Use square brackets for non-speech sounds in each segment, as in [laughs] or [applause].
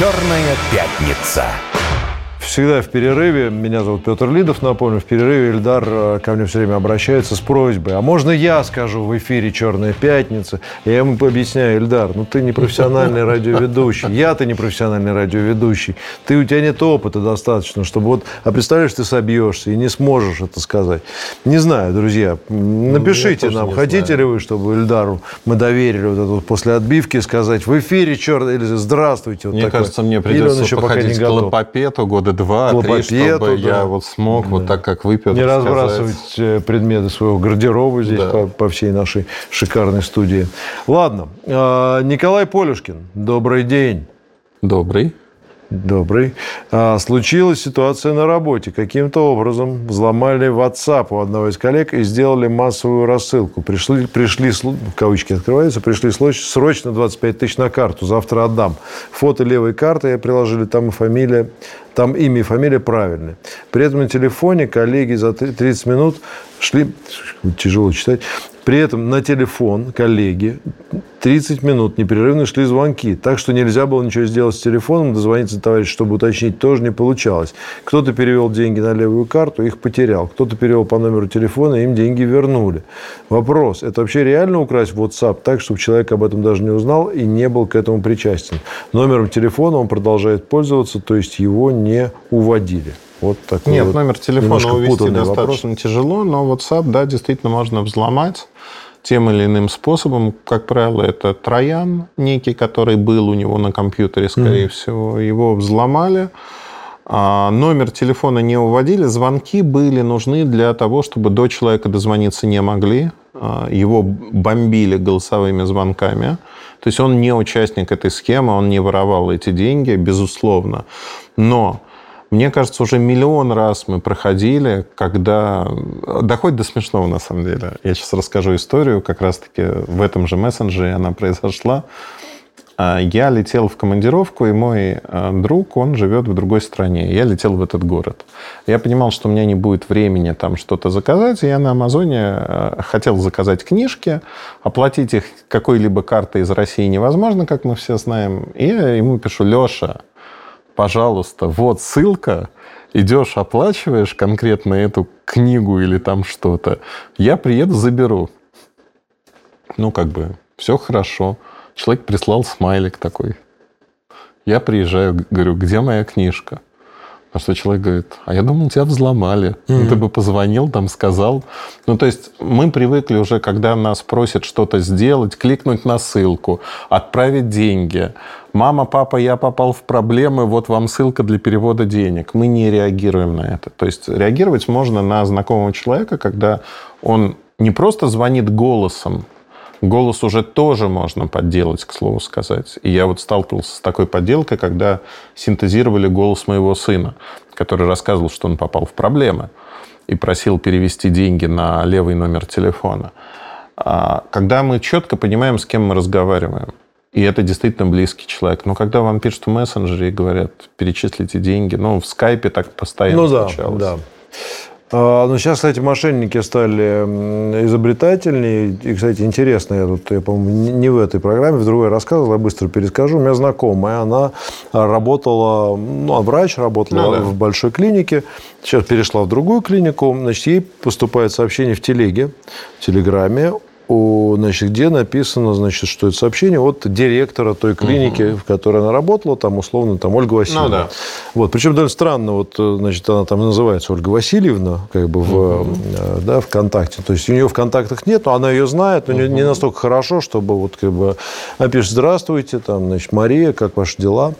«Черная пятница». Всегда в перерыве, меня зовут Петр Лидов, напомню, в перерыве Эльдар э, ко мне все время обращается с просьбой, а можно я скажу в эфире «Черная пятница»? Я ему объясняю, Эльдар, ну ты не профессиональный радиоведущий, я-то не профессиональный радиоведущий, ты, у тебя нет опыта достаточно, чтобы вот, а представляешь, ты собьешься и не сможешь это сказать. Не знаю, друзья, напишите ну, нам, хотите знаю. ли вы, чтобы Эльдару мы доверили вот эту вот после отбивки сказать в эфире «Черная» или «Здравствуйте». Вот Мне такое. кажется, мне придется походить к лопопету года два, три, Лопопету, чтобы да. я вот смог вот так, как вы, Петр, Не сказать. разбрасывать э, предметы своего гардероба здесь Да. по, по всей нашей шикарной студии. Ладно. А, Николай Полюшкин, добрый день. Добрый. Добрый. А, случилась ситуация на работе. Каким-то образом взломали WhatsApp у одного из коллег и сделали массовую рассылку. Пришли, пришли кавычки открываются, пришли срочно 25 тысяч на карту, завтра отдам. Фото левой карты я приложили, там и фамилия, там имя и фамилия правильные. При этом на телефоне коллеги за три- 30 минут шли, тяжело читать, при этом на телефон коллеги 30 минут непрерывно шли звонки. Так что нельзя было ничего сделать с телефоном, дозвониться до товарища, чтобы уточнить, тоже не получалось. Кто-то перевел деньги на левую карту, их потерял. Кто-то перевел по номеру телефона, им деньги вернули. Вопрос, это вообще реально украсть WhatsApp так, чтобы человек об этом даже не узнал и не был к этому причастен? Номером телефона он продолжает пользоваться, то есть его не уводили. Вот такой Нет, вот номер телефона увести путанный вопрос. достаточно тяжело, но WhatsApp, да, действительно можно взломать тем или иным способом. Как правило, это троян некий, который был у него на компьютере, скорее всего. Его взломали. А, Номер телефона не уводили, звонки были нужны для того, чтобы до человека дозвониться не могли. А, Его бомбили голосовыми звонками. То есть он не участник этой схемы, он не воровал эти деньги, безусловно. Но мне кажется, уже миллион раз мы проходили, когда... Доходит до смешного, на самом деле. Я сейчас расскажу историю, как раз-таки в этом же мессенджере она произошла. А, Я летел в командировку, и мой а, друг, он живет в другой стране. Я летел в этот город. Я понимал, что у меня не будет времени там что-то заказать. Я на Амазоне а, хотел заказать книжки, оплатить их какой-либо картой из России невозможно, как мы все знаем. И я ему пишу, Леша, пожалуйста, вот ссылка, идешь, оплачиваешь конкретно эту книгу или там что-то, я приеду, заберу. Ну, как бы, все хорошо. Человек прислал смайлик такой. Я приезжаю, говорю, где моя книжка? На что человек говорит, а я думал, тебя взломали. Ну, ты бы позвонил, там сказал. Ну, то есть мы привыкли уже, когда нас просят что-то сделать, кликнуть на ссылку, отправить деньги. Мама, папа, я попал в проблемы, вот вам ссылка для перевода денег. Мы не реагируем на это. То есть реагировать можно на знакомого человека, когда он не просто звонит голосом, Голос уже тоже можно подделать, к слову сказать. И я вот сталкивался с такой подделкой, когда синтезировали голос моего сына, который рассказывал, что он попал в проблемы и просил перевести деньги на левый номер телефона. А Когда мы четко понимаем, с кем мы разговариваем, и это действительно близкий человек. Но когда вам пишут в мессенджере и говорят, перечислите деньги, ну, в скайпе так постоянно Ну да, случалось. да. А, Ну, сейчас, кстати, мошенники стали изобретательнее. И, кстати, интересно, я тут, я, по-моему, не- в этой программе, в другой рассказывал, я быстро перескажу. У меня знакомая, она работала, ну, а врач, работала Ну да. в большой клинике, сейчас перешла в другую клинику. Значит, ей поступает сообщение в телеге, в телеграме, у, значит, где написано, значит, что это сообщение от директора той клиники, в которой она работала, там, условно, там, Ольга Васильевна. Ну да. Вот, причем довольно странно, вот, э, значит, она там называется Ольга Васильевна, как бы в, э, да, ВКонтакте. То есть у нее в контактах нет, но она ее знает, но не, не настолько хорошо, чтобы вот как бы она пишет, здравствуйте, там, значит, Мария, как ваши дела?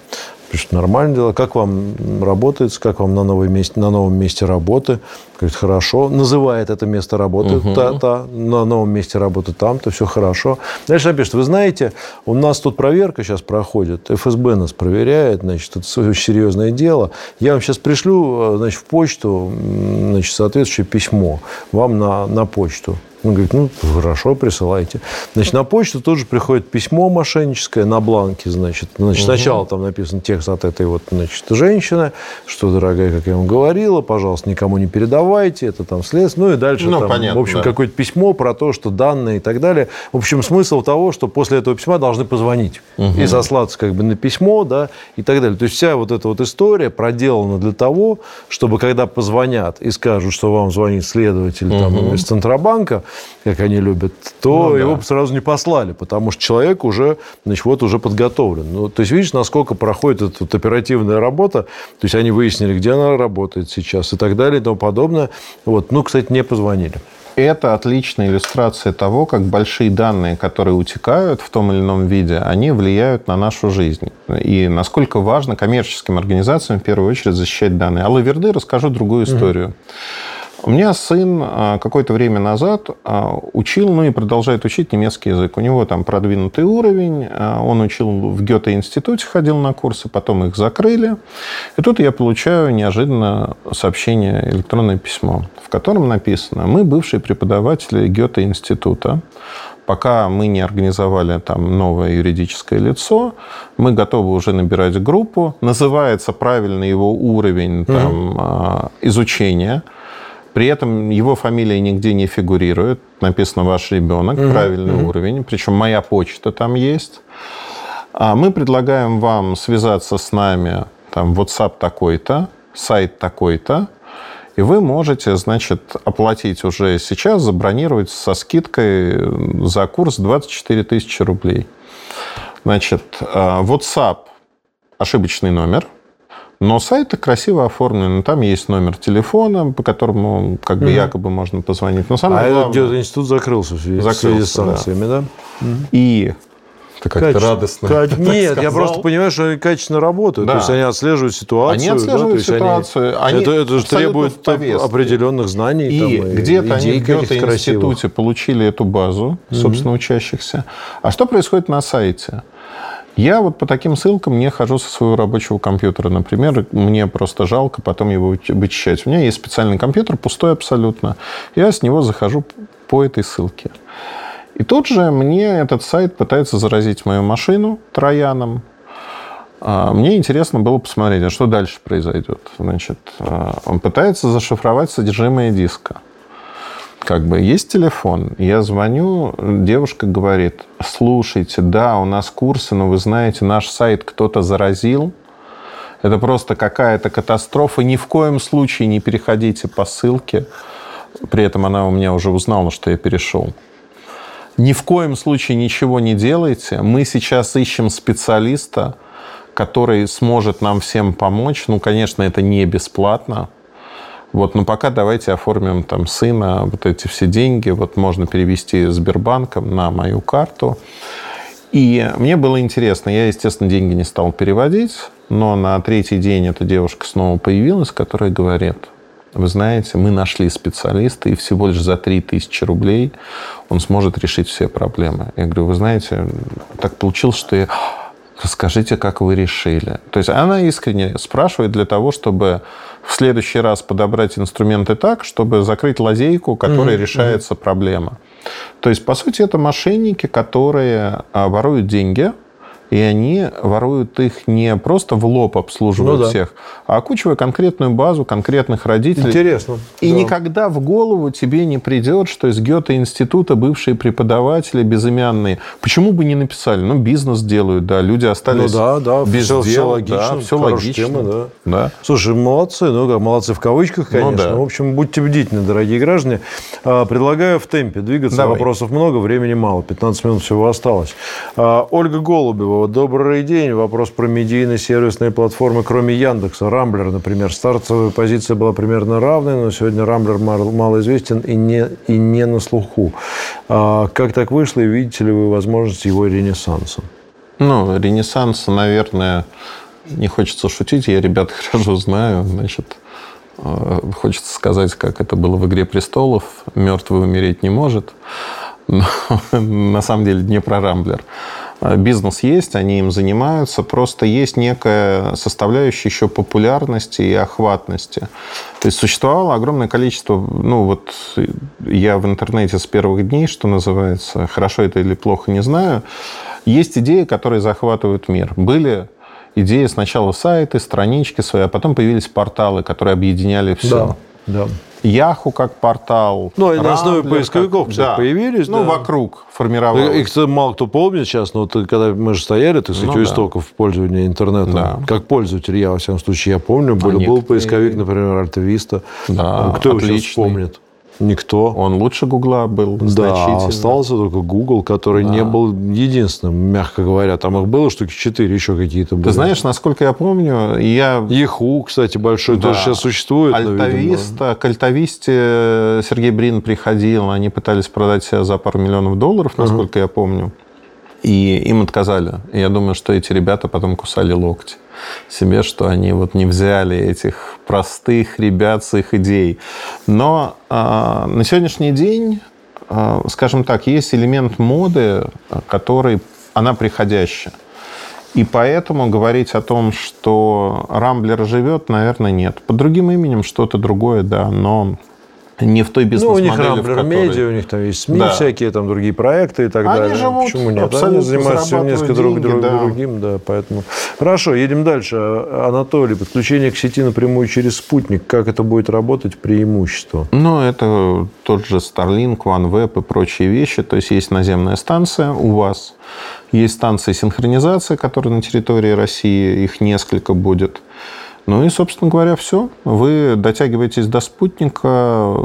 Пишет, нормально дела. Как вам работается? Как вам на, новой месте, на новом месте работы? Говорит, хорошо. Называет это место работы. Та, та, на новом месте работы там-то. Все хорошо. Дальше она пишет, вы знаете, у нас тут проверка сейчас проходит. ФСБ нас проверяет. Значит, это очень серьезное дело. Я вам сейчас пришлю э, значит, в почту значит, соответствующее письмо вам на, на почту. Он говорит, ну, хорошо, присылайте. Значит, на почту тоже приходит письмо мошенническое на бланке, значит. значит угу. Сначала там написан текст от этой вот, значит, женщины, что, дорогая, как я вам говорила, пожалуйста, никому не передавайте, это там следствие. Ну, и дальше ну, там, понятно, в общем, да. какое-то письмо про то, что данные и так далее. В общем, смысл того, что после этого письма должны позвонить угу. и сослаться как бы на письмо, да, и так далее. То есть вся вот эта вот история проделана для того, чтобы когда позвонят и скажут, что вам звонит следователь угу. там, из Центробанка, как они любят, то ну, его да. сразу не послали, потому что человек уже, значит, вот уже подготовлен. Ну, то есть, видишь, насколько проходит эта вот оперативная работа. То есть, они выяснили, где она работает сейчас и так далее и тому подобное. Вот. Ну, кстати, не позвонили. Это отличная иллюстрация того, как большие данные, которые утекают в том или ином виде, они влияют на нашу жизнь. И насколько важно коммерческим организациям в первую очередь защищать данные. Алла Верды расскажу другую историю. Mm-hmm. У меня сын а, какое-то время назад а, учил, ну и продолжает учить немецкий язык. У него там продвинутый уровень. А, он учил в Гёте-институте, ходил на курсы, потом их закрыли. И тут я получаю неожиданно сообщение, электронное письмо, в котором написано, мы бывшие преподаватели Гёте-института, пока мы не организовали там новое юридическое лицо, мы готовы уже набирать группу. Называется правильно его уровень там, mm-hmm. изучения – при этом его фамилия нигде не фигурирует. Написано «Ваш ребенок», угу, правильный угу. уровень. Причем моя почта там есть. А мы предлагаем вам связаться с нами, там, WhatsApp такой-то, сайт такой-то, и вы можете, значит, оплатить уже сейчас, забронировать со скидкой за курс 24 тысячи рублей. Значит, а, WhatsApp – ошибочный номер – но сайты красиво оформлены. Там есть номер телефона, по которому как бы угу. якобы можно позвонить. Но самое а главное... этот институт закрылся в связи, закрылся, в связи с санкциями, да? да? И ты как-то Каче... радостно. Как... Нет, я просто понимаю, что они качественно работают. Да. То есть они отслеживают ситуацию. Они отслеживают да? ситуацию. Они... Это, это же требует определенных знаний. И, там, где-то они в институте получили эту базу, собственно, угу. учащихся. А что происходит на сайте? Я вот по таким ссылкам не хожу со своего рабочего компьютера. Например, мне просто жалко потом его вычищать. У меня есть специальный компьютер, пустой абсолютно. Я с него захожу по этой ссылке. И тут же мне этот сайт пытается заразить мою машину трояном. А, мне интересно было посмотреть, а что дальше произойдет. Значит, а, он пытается зашифровать содержимое диска как бы есть телефон, я звоню, девушка говорит, слушайте, да, у нас курсы, но вы знаете, наш сайт кто-то заразил, это просто какая-то катастрофа, ни в коем случае не переходите по ссылке, при этом она у меня уже узнала, что я перешел. Ни в коем случае ничего не делайте. Мы сейчас ищем специалиста, который сможет нам всем помочь. Ну, конечно, это не бесплатно, вот, но пока давайте оформим там сына, вот эти все деньги, вот можно перевести Сбербанком на мою карту. И мне было интересно, я, естественно, деньги не стал переводить, но на третий день эта девушка снова появилась, которая говорит, вы знаете, мы нашли специалиста, и всего лишь за 3000 рублей он сможет решить все проблемы. Я говорю, вы знаете, так получилось, что я... Расскажите, как вы решили. То есть она искренне спрашивает для того, чтобы в следующий раз подобрать инструменты так, чтобы закрыть лазейку, которой mm-hmm. решается проблема. То есть, по сути, это мошенники, которые а, воруют деньги, и они воруют их не просто в лоб обслуживают ну, да. всех, а окучивая конкретную базу конкретных родителей. Интересно. И да. никогда в голову тебе не придет, что из Гёте-института бывшие преподаватели безымянные. Почему бы не написали? Ну, бизнес делают, да, люди остались ну, да, да, без все, дела. Все логично. Да, все логично. Тема, да. Да. Слушай, молодцы, ну как, молодцы в кавычках, ну конечно. Ну, да. В общем, будьте бдительны, дорогие граждане. А, предлагаю в темпе двигаться. Давай. Вопросов много, времени мало. 15 минут всего осталось. А, Ольга Голубева добрый день. Вопрос про медийные сервисные платформы, кроме Яндекса. Рамблер, например. Стартовая позиция была примерно равная, но сегодня Рамблер малоизвестен и не, и не на слуху. А как так вышло, и видите ли вы возможность его ренессанса? Ну, ренессанс, наверное, не хочется шутить, я ребят [laughs] хорошо знаю, значит, э, хочется сказать, как это было в «Игре престолов», мертвый умереть не может, [laughs] но на самом деле не про Рамблер. Э, бизнес есть, они им занимаются, просто есть некая составляющая еще популярности и охватности. То есть существовало огромное количество, ну вот я в интернете с первых дней, что называется, хорошо это или плохо, не знаю, есть идеи, которые захватывают мир. Были идеи сначала сайты, странички свои, а потом появились порталы, которые объединяли все. Да, да. Яху как портал. Ну, и на основе поисковиков, как... кстати, да. появились. Ну, да. вокруг формировалось. Их мало кто помнит сейчас, но вот, когда мы же стояли, так сказать, ну, у истоков да. пользования интернетом, да. как пользователь, я, во всяком случае, я помню, был, а был поисковик, например, Альтависта. Да, Кто отличный. его сейчас помнит? Никто. Он лучше Гугла был Да, остался только Google, который да. не был единственным, мягко говоря. Там их было штуки четыре, еще какие-то были. Ты знаешь, насколько я помню, я... Еху, кстати, большой, да. тоже сейчас существует. Альтависта, к Альтависте Сергей Брин приходил, они пытались продать себя за пару миллионов долларов, насколько uh-huh. я помню. И им отказали. Я думаю, что эти ребята потом кусали локти себе, что они вот не взяли этих простых ребят с их идей. Но э, на сегодняшний день, э, скажем так, есть элемент моды, который, она приходящая. И поэтому говорить о том, что Рамблер живет, наверное, нет. Под другим именем что-то другое, да, но не в той бизнес-модели, Ну, у них Рамблер которой... Медиа, у них там есть СМИ да. всякие, там другие проекты и так Они далее. Живут Почему нет? Они занимаются несколько друг, друг, да. другим, да, поэтому... Хорошо, едем дальше. Анатолий, подключение к сети напрямую через спутник, как это будет работать, преимущество? Ну, это тот же Starlink, OneWeb и прочие вещи. То есть, есть наземная станция у вас, есть станция синхронизации, которая на территории России, их несколько будет. Ну и, собственно говоря, все. Вы дотягиваетесь до спутника,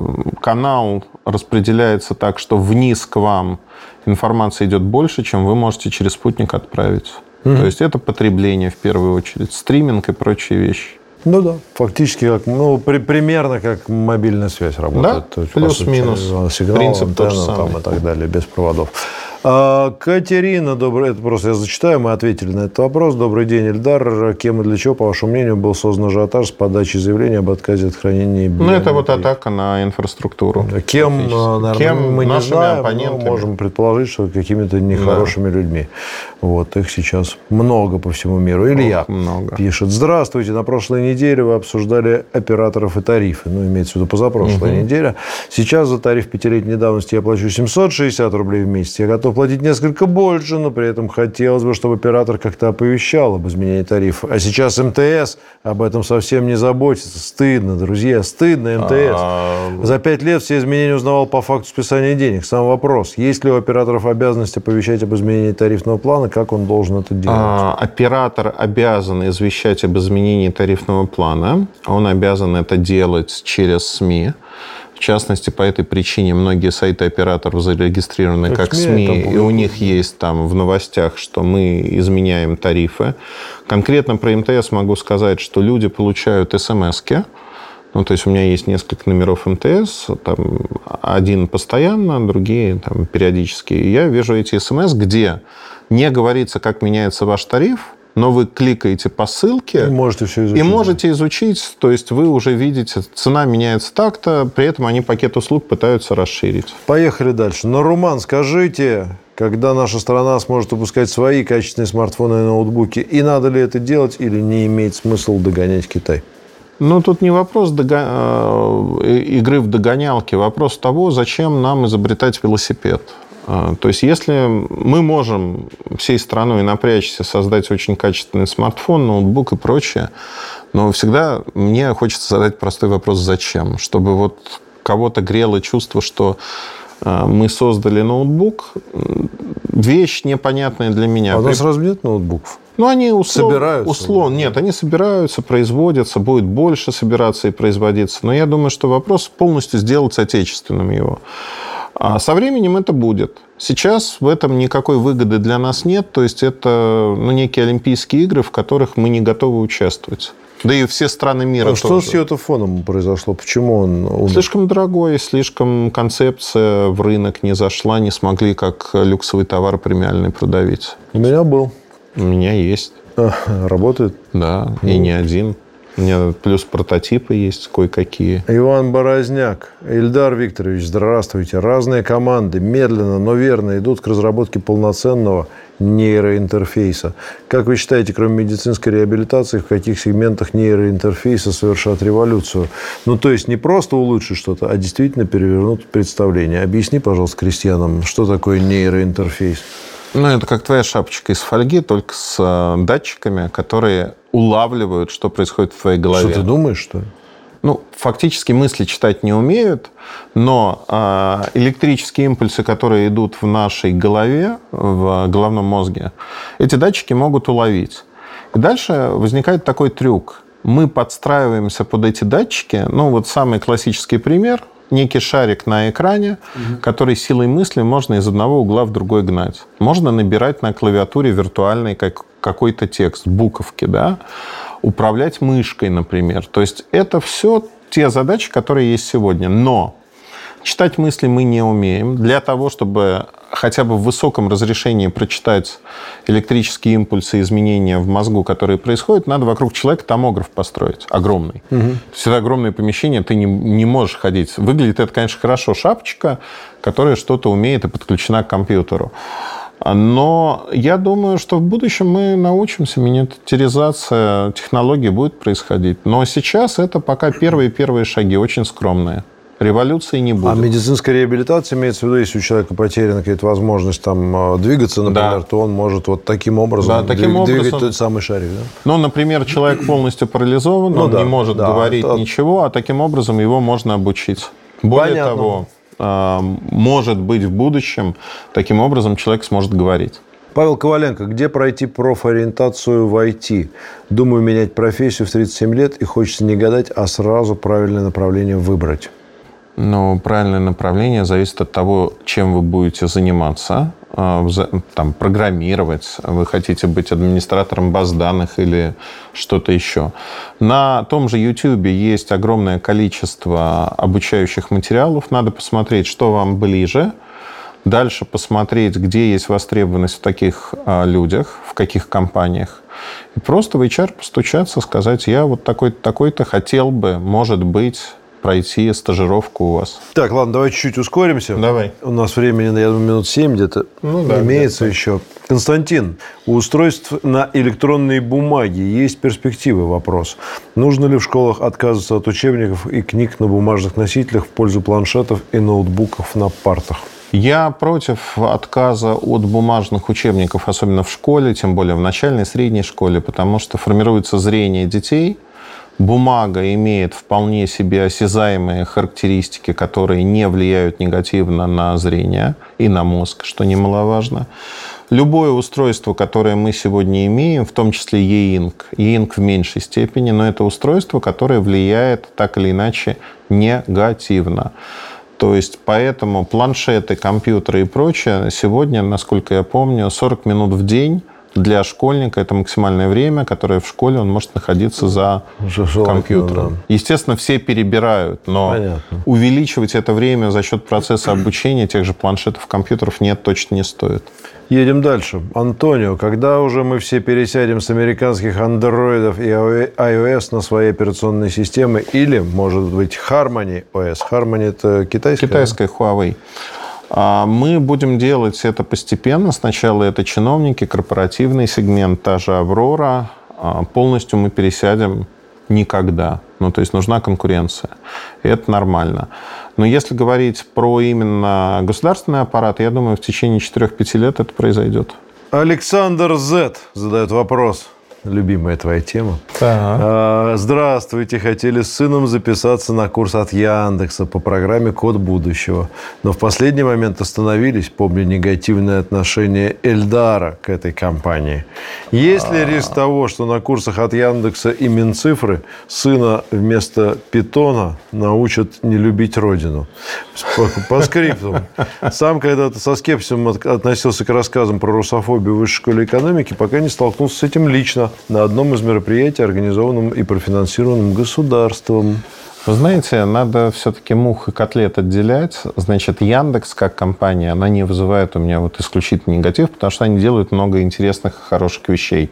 канал распределяется так, что вниз к вам информация идет больше, чем вы можете через спутник отправить. Угу. То есть это потребление в первую очередь, стриминг и прочие вещи. Ну да, фактически как, ну, при, примерно как мобильная связь работает. Да, плюс-минус. Сигнал, Принцип антенна, тот же самый. там и так далее, без проводов. А, Катерина, добрый, это просто я зачитаю, мы ответили на этот вопрос. Добрый день, Эльдар. Кем и для чего, по вашему мнению, был создан ажиотаж с подачей заявления об отказе от хранения Ну, это вот атака на инфраструктуру. Кем, наверное, Кем мы не знаем, но можем предположить, что какими-то нехорошими да. людьми. Вот, их сейчас много по всему миру. Илья Ох, много. пишет. Здравствуйте, на прошлой неделе вы обсуждали операторов и тарифы. Ну, имеется в виду позапрошлая угу. неделя. Сейчас за тариф пятилетней давности я плачу 760 рублей в месяц. Я готов платить несколько больше, но при этом хотелось бы, чтобы оператор как-то оповещал об изменении тарифа. А сейчас МТС об этом совсем не заботится. Стыдно, друзья, стыдно МТС. А, За пять лет все изменения узнавал по факту списания денег. Сам вопрос, есть ли у операторов обязанность оповещать об изменении тарифного плана, как он должен это делать? А, оператор обязан извещать об изменении тарифного плана. Он обязан это делать через СМИ. В частности, по этой причине многие сайты операторов зарегистрированы как, как СМИ, СМИ и у них есть там в новостях, что мы изменяем тарифы. Конкретно про МТС могу сказать, что люди получают смс-ки, ну, то есть у меня есть несколько номеров МТС, там один постоянно, другие там периодически. И я вижу эти смс, где не говорится, как меняется ваш тариф, но вы кликаете по ссылке и можете все изучить. И можете изучить, то есть вы уже видите, цена меняется так-то, при этом они пакет услуг пытаются расширить. Поехали дальше. Но, Руман, скажите, когда наша страна сможет выпускать свои качественные смартфоны и ноутбуки, и надо ли это делать или не имеет смысл догонять Китай? Ну, тут не вопрос дого... Э, игры в догонялки, вопрос того, зачем нам изобретать велосипед. А, то есть, если мы можем всей страной напрячься, создать очень качественный смартфон, ноутбук и прочее, но всегда мне хочется задать простой вопрос, зачем? Чтобы вот кого-то грело чувство, что а, мы создали ноутбук, вещь непонятная для меня. А у нас разве нет ноутбуков? Ну, они услов... собираются. Условно. Нет, они собираются, производятся, будет больше собираться и производиться. Но я думаю, что вопрос полностью сделать отечественным его. А со временем это будет. Сейчас в этом никакой выгоды для нас нет. То есть это ну, некие Олимпийские игры, в которых мы не готовы участвовать. Да и все страны мира а Что с Йота-фоном произошло? Почему он умер? Слишком дорогой, слишком концепция в рынок не зашла, не смогли как люксовый товар премиальный продавить. У меня был. У меня есть. А, [laughs] работает? Да, ну, и не один. У меня плюс прототипы есть кое-какие. Иван Борозняк. Ильдар Викторович, здравствуйте. Разные команды медленно, но верно идут к разработке полноценного нейроинтерфейса. Как вы считаете, кроме медицинской реабилитации, в каких сегментах нейроинтерфейса совершат революцию? Ну, то есть не просто улучшить что-то, а действительно перевернут представление. Объясни, пожалуйста, крестьянам, что такое нейроинтерфейс. Ну, это как твоя шапочка из фольги, только с э, датчиками, которые улавливают, что происходит в твоей голове. Что ты думаешь, что ли? ну, фактически мысли читать не умеют, но э, электрические импульсы, которые идут в нашей голове, в головном мозге, эти датчики могут уловить. И дальше возникает такой трюк. Мы подстраиваемся под эти датчики. Ну, вот самый классический пример некий шарик на экране, угу. который силой мысли можно из одного угла в другой гнать. Можно набирать на клавиатуре виртуальный как, какой-то текст, буковки, да, управлять мышкой, например. То есть это все те задачи, которые есть сегодня. Но читать мысли мы не умеем. Для того, чтобы хотя бы в высоком разрешении прочитать электрические импульсы, изменения в мозгу, которые происходят, надо вокруг человека томограф построить огромный. Угу. То есть это огромное помещение, ты не, не можешь ходить. Выглядит это, конечно, хорошо, шапочка, которая что-то умеет и подключена к компьютеру. Но я думаю, что в будущем мы научимся, миниатюризация технологий будет происходить. Но сейчас это пока первые-первые шаги, очень скромные. Революции не будет. А медицинская реабилитация имеется в виду, если у человека потеряна какая-то возможность там э, двигаться, например, да. то он может вот таким образом, да, таким двигать образом... тот самый шарик. Да? Ну, например, человек полностью парализован, ну, он да, не может да, говорить это... ничего, а таким образом его можно обучить. Более Понятно. того, э, может быть в будущем таким образом человек сможет говорить. Павел Коваленко, где пройти профориентацию в IT? Думаю, менять профессию в 37 лет и хочется не гадать, а сразу правильное направление выбрать. Но правильное направление зависит от того, чем вы будете заниматься. А, там, программировать, вы хотите быть администратором баз данных или что-то еще. На том же YouTube есть огромное количество обучающих материалов. Надо посмотреть, что вам ближе. Дальше посмотреть, где есть востребованность в таких а, людях, в каких компаниях. И просто в HR постучаться, сказать, я вот такой-то, такой-то хотел бы, может быть, пройти стажировку у вас. Так, ладно, давай чуть-чуть ускоримся. Давай. У нас времени, я думаю, минут 7 где-то ну, да, имеется еще. Константин, у устройств на электронной бумаге есть перспективы? Вопрос. Нужно ли в школах отказываться от учебников и книг на бумажных носителях в пользу планшетов и ноутбуков на партах? Я против отказа от бумажных учебников, особенно в школе, тем более в начальной и средней школе, потому что формируется зрение детей – Бумага имеет вполне себе осязаемые характеристики, которые не влияют негативно на зрение и на мозг, что немаловажно. Любое устройство, которое мы сегодня имеем, в том числе e-ink, e-ink в меньшей степени, но это устройство, которое влияет так или иначе негативно. То есть поэтому планшеты, компьютеры и прочее сегодня, насколько я помню, 40 минут в день для школьника это максимальное время, которое в школе он может находиться за компьютером. Да. Естественно, все перебирают, но Понятно. увеличивать это время за счет процесса [clears throat] обучения тех же планшетов, компьютеров нет, точно не стоит. Едем дальше. Антонио, когда уже мы все пересядем с американских андроидов и iOS на свои операционные системы или, может быть, Harmony OS? Harmony – это китайская? Китайская Huawei. А мы будем делать это постепенно. Сначала это чиновники, корпоративный сегмент, та же «Аврора». А полностью мы пересядем никогда. Ну, то есть нужна конкуренция. И это нормально. Но если говорить про именно государственный аппарат, я думаю, в течение 4-5 лет это произойдет. Александр З задает вопрос любимая твоя тема. А, здравствуйте, хотели с сыном записаться на курс от Яндекса по программе «Код будущего». Но в последний момент остановились, помню негативное отношение Эльдара к этой компании. Есть ли риск того, что на курсах от Яндекса и Минцифры сына вместо питона научат не любить родину? По скрипту. Сам когда-то со скепсисом относился к рассказам про русофобию в высшей школе экономики, пока не столкнулся с этим лично на одном из мероприятий, организованном и профинансированном государством. Вы знаете, надо все-таки мух и котлет отделять. Значит, Яндекс как компания, она не вызывает у меня вот исключительно негатив, потому что они делают много интересных и хороших вещей.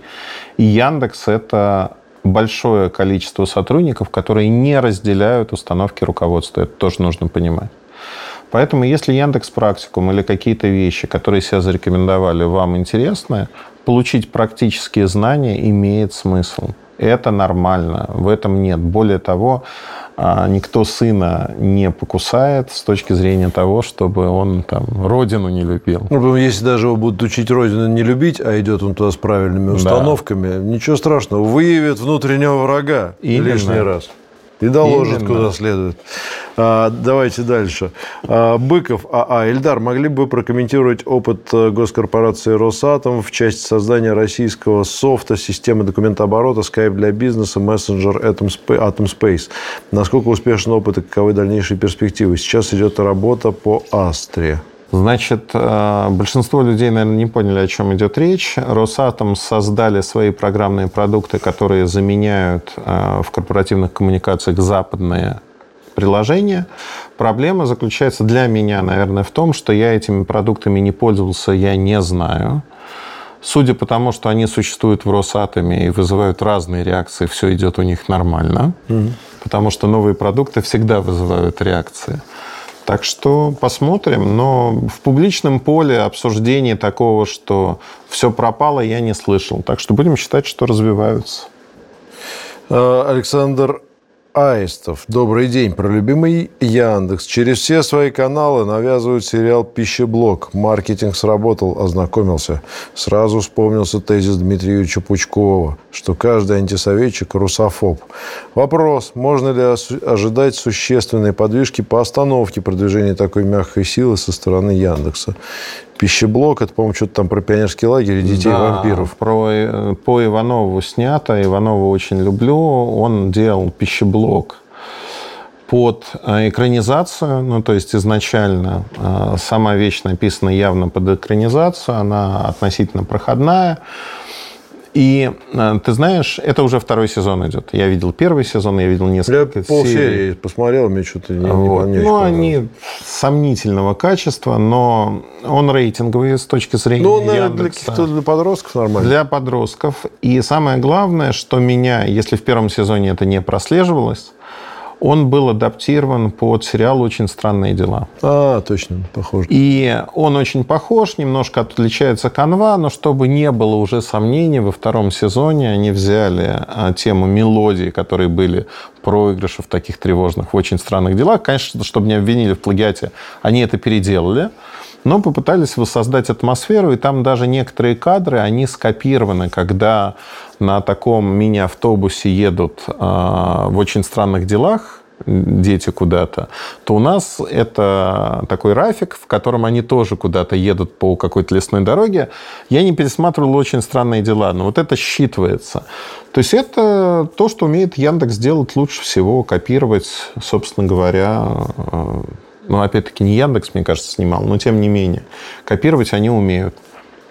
И Яндекс – это большое количество сотрудников, которые не разделяют установки руководства. Это тоже нужно понимать. Поэтому, если Яндекс Практикум или какие-то вещи, которые себя зарекомендовали, вам интересны, получить практические знания имеет смысл. Это нормально, в этом нет. Более того, а, никто сына не покусает с точки зрения того, чтобы он там родину не любил. Ну, если даже его будут учить родину не любить, а идет он туда с правильными установками, да. ничего страшного, выявит внутреннего врага Именно. лишний раз. И доложит, Именно. куда следует. А, давайте дальше. А, Быков АА. Ильдар, могли бы прокомментировать опыт э, госкорпорации «Росатом» в части создания российского софта, системы документооборота, Skype для бизнеса, мессенджер Atom Space? Насколько успешен опыт и каковы дальнейшие перспективы? Сейчас идет работа по Астре. Значит, э, большинство людей, наверное, не поняли, о чем идет речь. Росатом создали свои программные продукты, которые заменяют э, в корпоративных коммуникациях западные приложения. Проблема заключается для меня, наверное, в том, что я этими продуктами не пользовался, я не знаю. Судя по тому, что они существуют в Росатоме и вызывают разные реакции, все идет у них нормально, mm-hmm. потому что новые продукты всегда вызывают реакции. Так что посмотрим. Но в публичном поле обсуждения такого, что все пропало, я не слышал. Так что будем считать, что развиваются. Э, Александр Аистов. Добрый день. Про любимый Яндекс. Через все свои каналы навязывают сериал «Пищеблок». Маркетинг сработал, ознакомился. Сразу вспомнился тезис Дмитрия Пучкова, что каждый антисоветчик – русофоб. Вопрос, можно ли ожидать существенной подвижки по остановке продвижения такой мягкой силы со стороны Яндекса? Пищеблок, это, по-моему, что-то там про пионерский лагерь и детей да, вампиров. Про, э, по Иванову снято. Иванова очень люблю. Он делал пищеблок под э, экранизацию, ну, то есть изначально э, сама вещь написана явно под экранизацию, она относительно проходная. И э, ты знаешь, это уже второй сезон идет. Я видел первый сезон, я видел несколько я полсерии посмотрел, мне что-то не, вот. не, Ну, они сомнительного качества, но он рейтинговый с точки зрения Ну, наверное, для каких-то для подростков нормально. Для подростков. И самое главное, что меня, если в первом сезоне это не прослеживалось, он был адаптирован под сериал «Очень странные дела». А, точно, похож. И он очень похож, немножко отличается канва, но чтобы не было уже сомнений, во втором сезоне они взяли а, тему мелодии, которые были проигрыши в таких тревожных, в очень странных делах. Конечно, чтобы не обвинили в плагиате, они это переделали но попытались воссоздать атмосферу, и там даже некоторые кадры, они скопированы, когда на таком мини-автобусе едут э, в очень странных делах, дети куда-то, то у нас это такой рафик, в котором они тоже куда-то едут по какой-то лесной дороге. Я не пересматривал очень странные дела, но вот это считывается. То есть это то, что умеет Яндекс делать лучше всего, копировать, собственно говоря, э, ну, опять-таки, не Яндекс, мне кажется, снимал, но тем не менее. Копировать они умеют.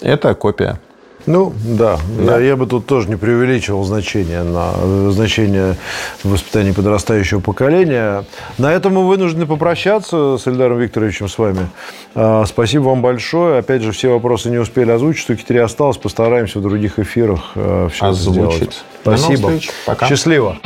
Это копия. Ну, да. да. Я, я бы тут тоже не преувеличивал значение на значение воспитания подрастающего поколения. На этом мы вынуждены попрощаться с Эльдаром Викторовичем с вами. А, спасибо вам большое. Опять же, все вопросы не успели озвучить. Штуки три осталось. Постараемся в других эфирах а, все Озвучить. сделать. Спасибо. Пока. Счастливо.